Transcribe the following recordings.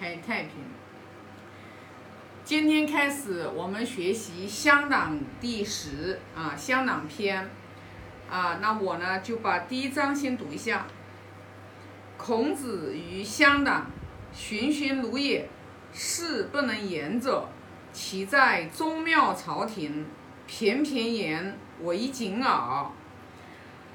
开太平。今天开始，我们学习香港第十啊，香港篇啊。那我呢，就把第一章先读一下。孔子于香港，循循如也，事不能言者，其在宗庙朝廷，偏偏言为谨耳。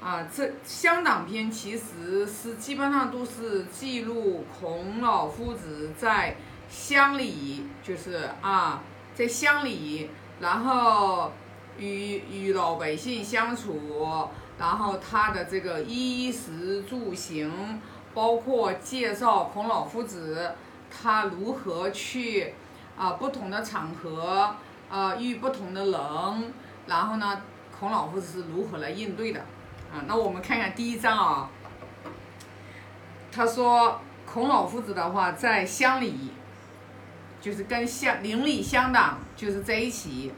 啊，这香党篇其实是基本上都是记录孔老夫子在乡里，就是啊，在乡里，然后与与老百姓相处，然后他的这个衣食住行，包括介绍孔老夫子他如何去啊不同的场合啊遇不同的人，然后呢，孔老夫子是如何来应对的。那我们看看第一章啊。他说，孔老夫子的话在乡里，就是跟乡邻里乡党就是在一起。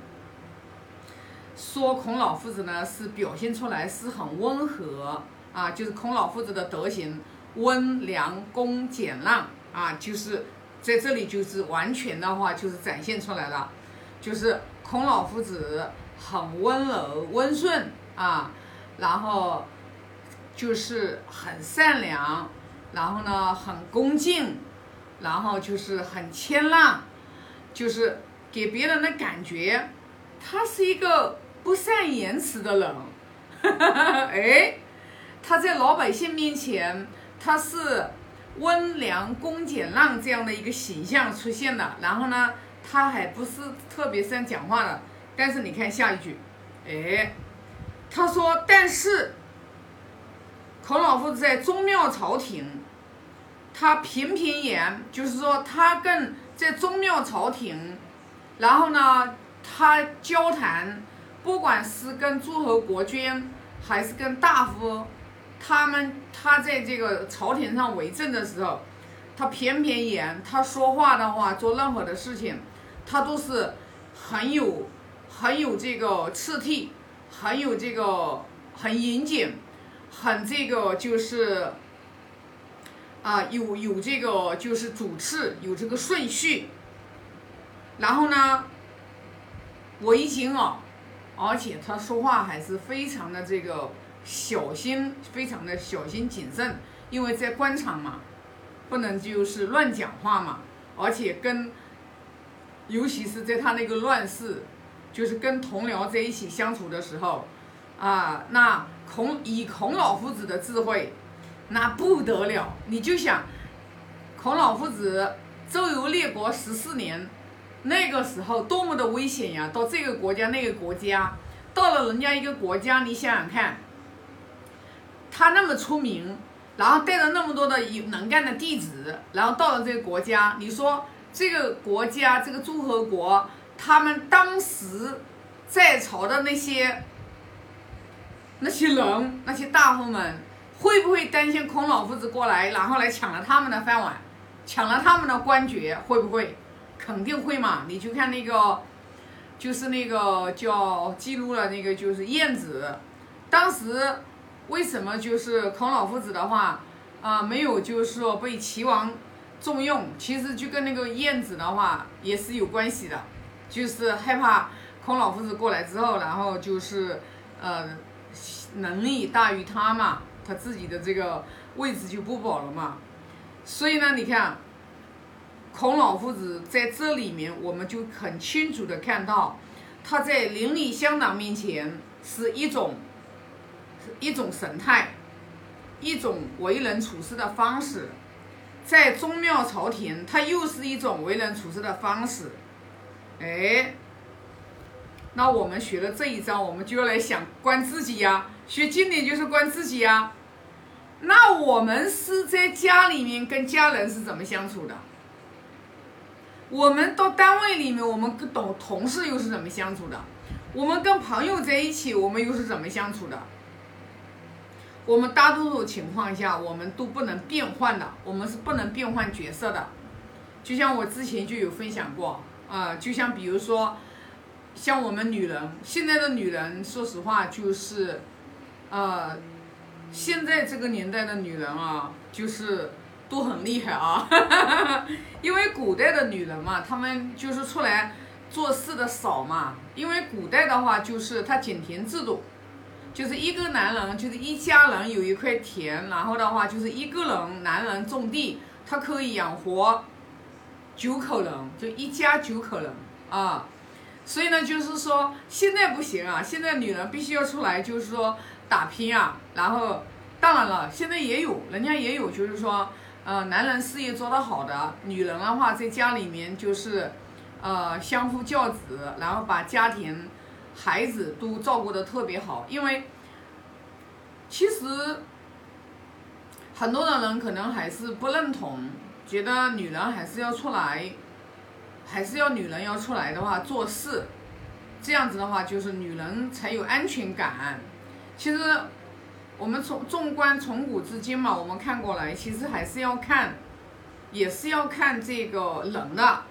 说孔老夫子呢是表现出来是很温和啊，就是孔老夫子的德行温良恭俭让啊，就是在这里就是完全的话就是展现出来了，就是孔老夫子很温柔温顺啊。然后就是很善良，然后呢很恭敬，然后就是很谦让，就是给别人的感觉，他是一个不善言辞的人。哎，他在老百姓面前，他是温良恭俭让这样的一个形象出现的。然后呢，他还不是特别善讲话的。但是你看下一句，哎。他说：“但是，孔老夫子在宗庙朝廷，他频频言，就是说他跟在宗庙朝廷，然后呢，他交谈，不管是跟诸侯国君，还是跟大夫，他们他在这个朝廷上为政的时候，他频频言，他说话的话，做任何的事情，他都是很有很有这个次第。”很有这个很严谨，很这个就是啊有有这个就是主次有这个顺序，然后呢，为谨啊，而且他说话还是非常的这个小心，非常的小心谨慎，因为在官场嘛，不能就是乱讲话嘛，而且跟，尤其是在他那个乱世。就是跟同僚在一起相处的时候，啊，那孔以孔老夫子的智慧，那不得了。你就想，孔老夫子周游列国十四年，那个时候多么的危险呀！到这个国家那个国家，到了人家一个国家，你想想看，他那么出名，然后带着那么多的有能干的弟子，然后到了这个国家，你说这个国家这个诸侯国。他们当时在朝的那些那些人，那些大夫们，会不会担心孔老夫子过来，然后来抢了他们的饭碗，抢了他们的官爵？会不会？肯定会嘛！你去看那个，就是那个叫记录了那个就是晏子，当时为什么就是孔老夫子的话啊没有就是说被齐王重用？其实就跟那个晏子的话也是有关系的。就是害怕孔老夫子过来之后，然后就是呃能力大于他嘛，他自己的这个位置就不保了嘛。所以呢，你看孔老夫子在这里面，我们就很清楚的看到他在邻里乡党面前是一种一种神态，一种为人处事的方式，在宗庙朝廷，他又是一种为人处事的方式。哎，那我们学了这一章，我们就要来想关自己呀。学经典就是关自己呀。那我们是在家里面跟家人是怎么相处的？我们到单位里面，我们跟同同事又是怎么相处的？我们跟朋友在一起，我们又是怎么相处的？我们大多数情况下，我们都不能变换的，我们是不能变换角色的。就像我之前就有分享过。啊，就像比如说，像我们女人，现在的女人，说实话就是，呃，现在这个年代的女人啊，就是都很厉害啊，因为古代的女人嘛，她们就是出来做事的少嘛，因为古代的话就是她井田制度，就是一个男人就是一家人有一块田，然后的话就是一个人男人种地，他可以养活九口人，就一家九口人啊。所以呢，就是说现在不行啊，现在女人必须要出来，就是说打拼啊。然后，当然了，现在也有人家也有，就是说，呃，男人事业做得好的，女人的话在家里面就是，呃，相夫教子，然后把家庭、孩子都照顾得特别好。因为其实很多的人可能还是不认同，觉得女人还是要出来。还是要女人要出来的话做事，这样子的话就是女人才有安全感。其实我们从纵观从古至今嘛，我们看过来，其实还是要看，也是要看这个人的，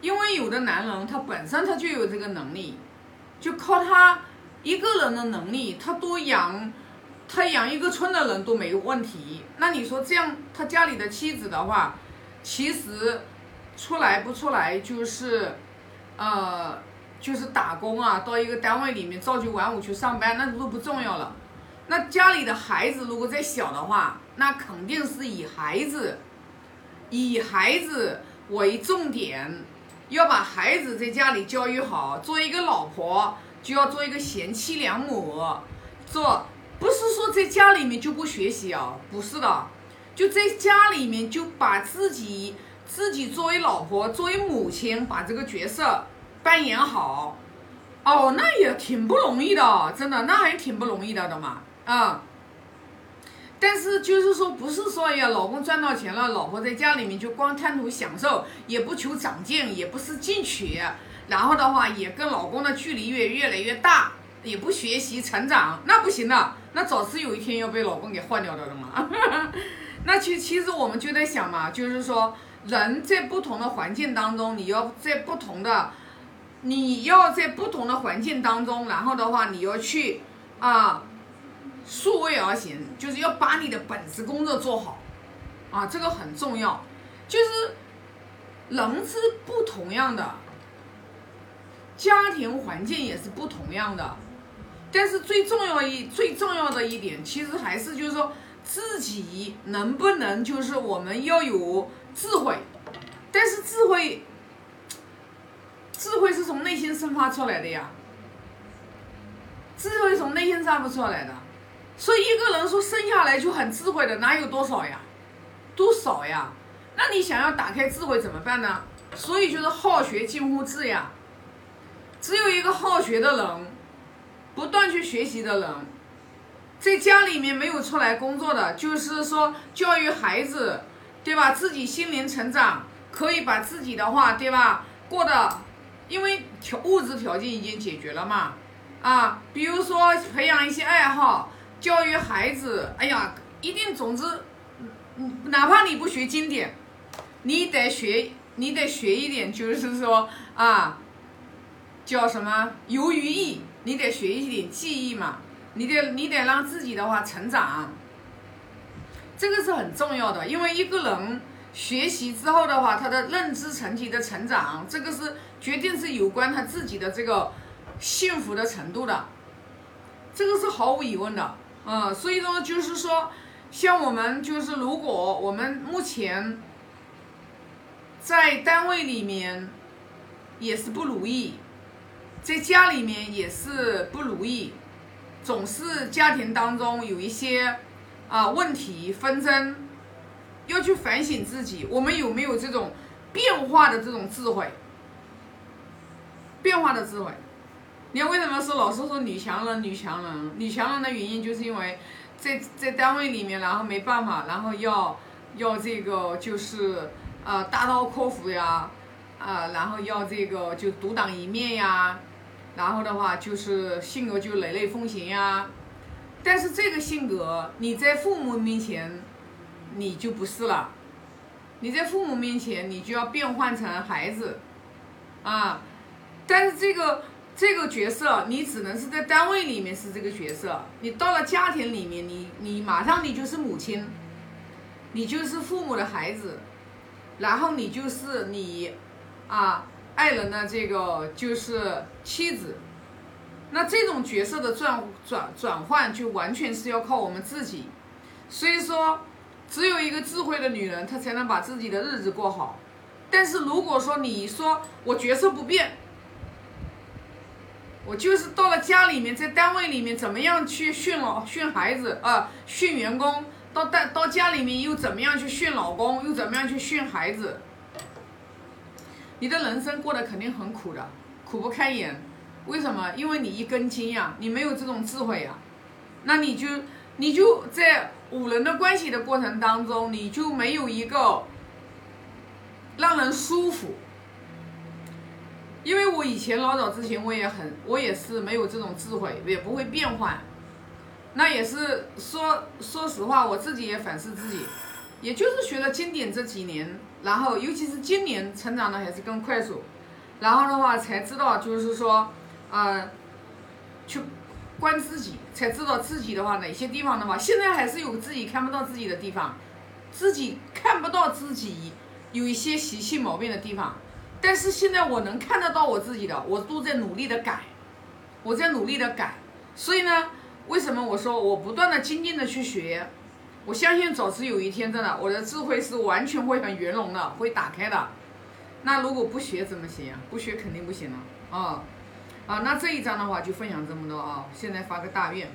因为有的男人他本身他就有这个能力，就靠他一个人的能力，他多养，他养一个村的人都没问题。那你说这样，他家里的妻子的话，其实。出来不出来就是，呃，就是打工啊，到一个单位里面朝九晚五去上班，那都不重要了。那家里的孩子如果再小的话，那肯定是以孩子，以孩子为重点，要把孩子在家里教育好。做一个老婆就要做一个贤妻良母，做说在家里面就不学习啊，不是的，就在家里面就把自己。自己作为老婆，作为母亲，把这个角色扮演好，哦，那也挺不容易的，真的，那还挺不容易的的嘛，啊。但是就是说，不是说呀，老公赚到钱了，老婆在家里面就光贪图享受，也不求长进，也不思进取，然后的话也跟老公的距离越越来越大，也不学习成长，那不行的，那早是有一天要被老公给换掉的了嘛。那其其实我们就在想嘛，就是说。人在不同的环境当中，你要在不同的，你要在不同的环境当中，然后的话，你要去啊，数位而行，就是要把你的本职工作做好，啊，这个很重要。就是人是不同样的，家庭环境也是不同样的，但是最重要一最重要的一点，其实还是就是说自己能不能，就是我们要有。智慧，但是智慧，智慧是从内心生发出来的呀。智慧从内心散不出来的，所以一个人说生下来就很智慧的，哪有多少呀？多少呀？那你想要打开智慧怎么办呢？所以就是好学近乎智呀。只有一个好学的人，不断去学习的人，在家里面没有出来工作的，就是说教育孩子。对吧？自己心灵成长，可以把自己的话，对吧？过得，因为条物质条件已经解决了嘛，啊，比如说培养一些爱好，教育孩子，哎呀，一定，总之，哪怕你不学经典，你得学，你得学一点，就是说啊，叫什么游于艺，你得学一点技艺嘛，你得，你得让自己的话成长。这个是很重要的，因为一个人学习之后的话，他的认知层级的成长，这个是决定是有关他自己的这个幸福的程度的，这个是毫无疑问的，嗯，所以说就是说，像我们就是如果我们目前在单位里面也是不如意，在家里面也是不如意，总是家庭当中有一些。啊，问题纷争，要去反省自己，我们有没有这种变化的这种智慧？变化的智慧，你看为什么说老是说女强人？女强人，女强人的原因就是因为在在单位里面，然后没办法，然后要要这个就是呃大刀阔斧呀，啊，然后要这个就独当一面呀，然后的话就是性格就雷厉风行呀。但是这个性格，你在父母面前，你就不是了。你在父母面前，你就要变换成孩子，啊！但是这个这个角色，你只能是在单位里面是这个角色。你到了家庭里面，你你马上你就是母亲。你就是父母的孩子，然后你就是你，啊，爱人的这个就是妻子。那这种角色的转转转换，就完全是要靠我们自己。所以说，只有一个智慧的女人，她才能把自己的日子过好。但是如果说你说我角色不变，我就是到了家里面，在单位里面怎么样去训老训孩子啊，训员工，到到家里面又怎么样去训老公，又怎么样去训孩子，你的人生过得肯定很苦的，苦不堪言。为什么？因为你一根筋呀，你没有这种智慧呀，那你就你就在五人的关系的过程当中，你就没有一个让人舒服。因为我以前老早之前我也很，我也是没有这种智慧，也不会变换。那也是说说实话，我自己也反思自己，也就是学了经典这几年，然后尤其是今年成长的还是更快速，然后的话才知道就是说。呃，去观自己，才知道自己的话哪些地方的话，现在还是有自己看不到自己的地方，自己看不到自己有一些习气毛病的地方，但是现在我能看得到我自己的，我都在努力的改，我在努力的改，所以呢，为什么我说我不断的精进的去学，我相信早迟有一天真的我的智慧是完全会很圆融的，会打开的，那如果不学怎么行啊？不学肯定不行了啊。啊，那这一章的话就分享这么多啊！现在发个大愿。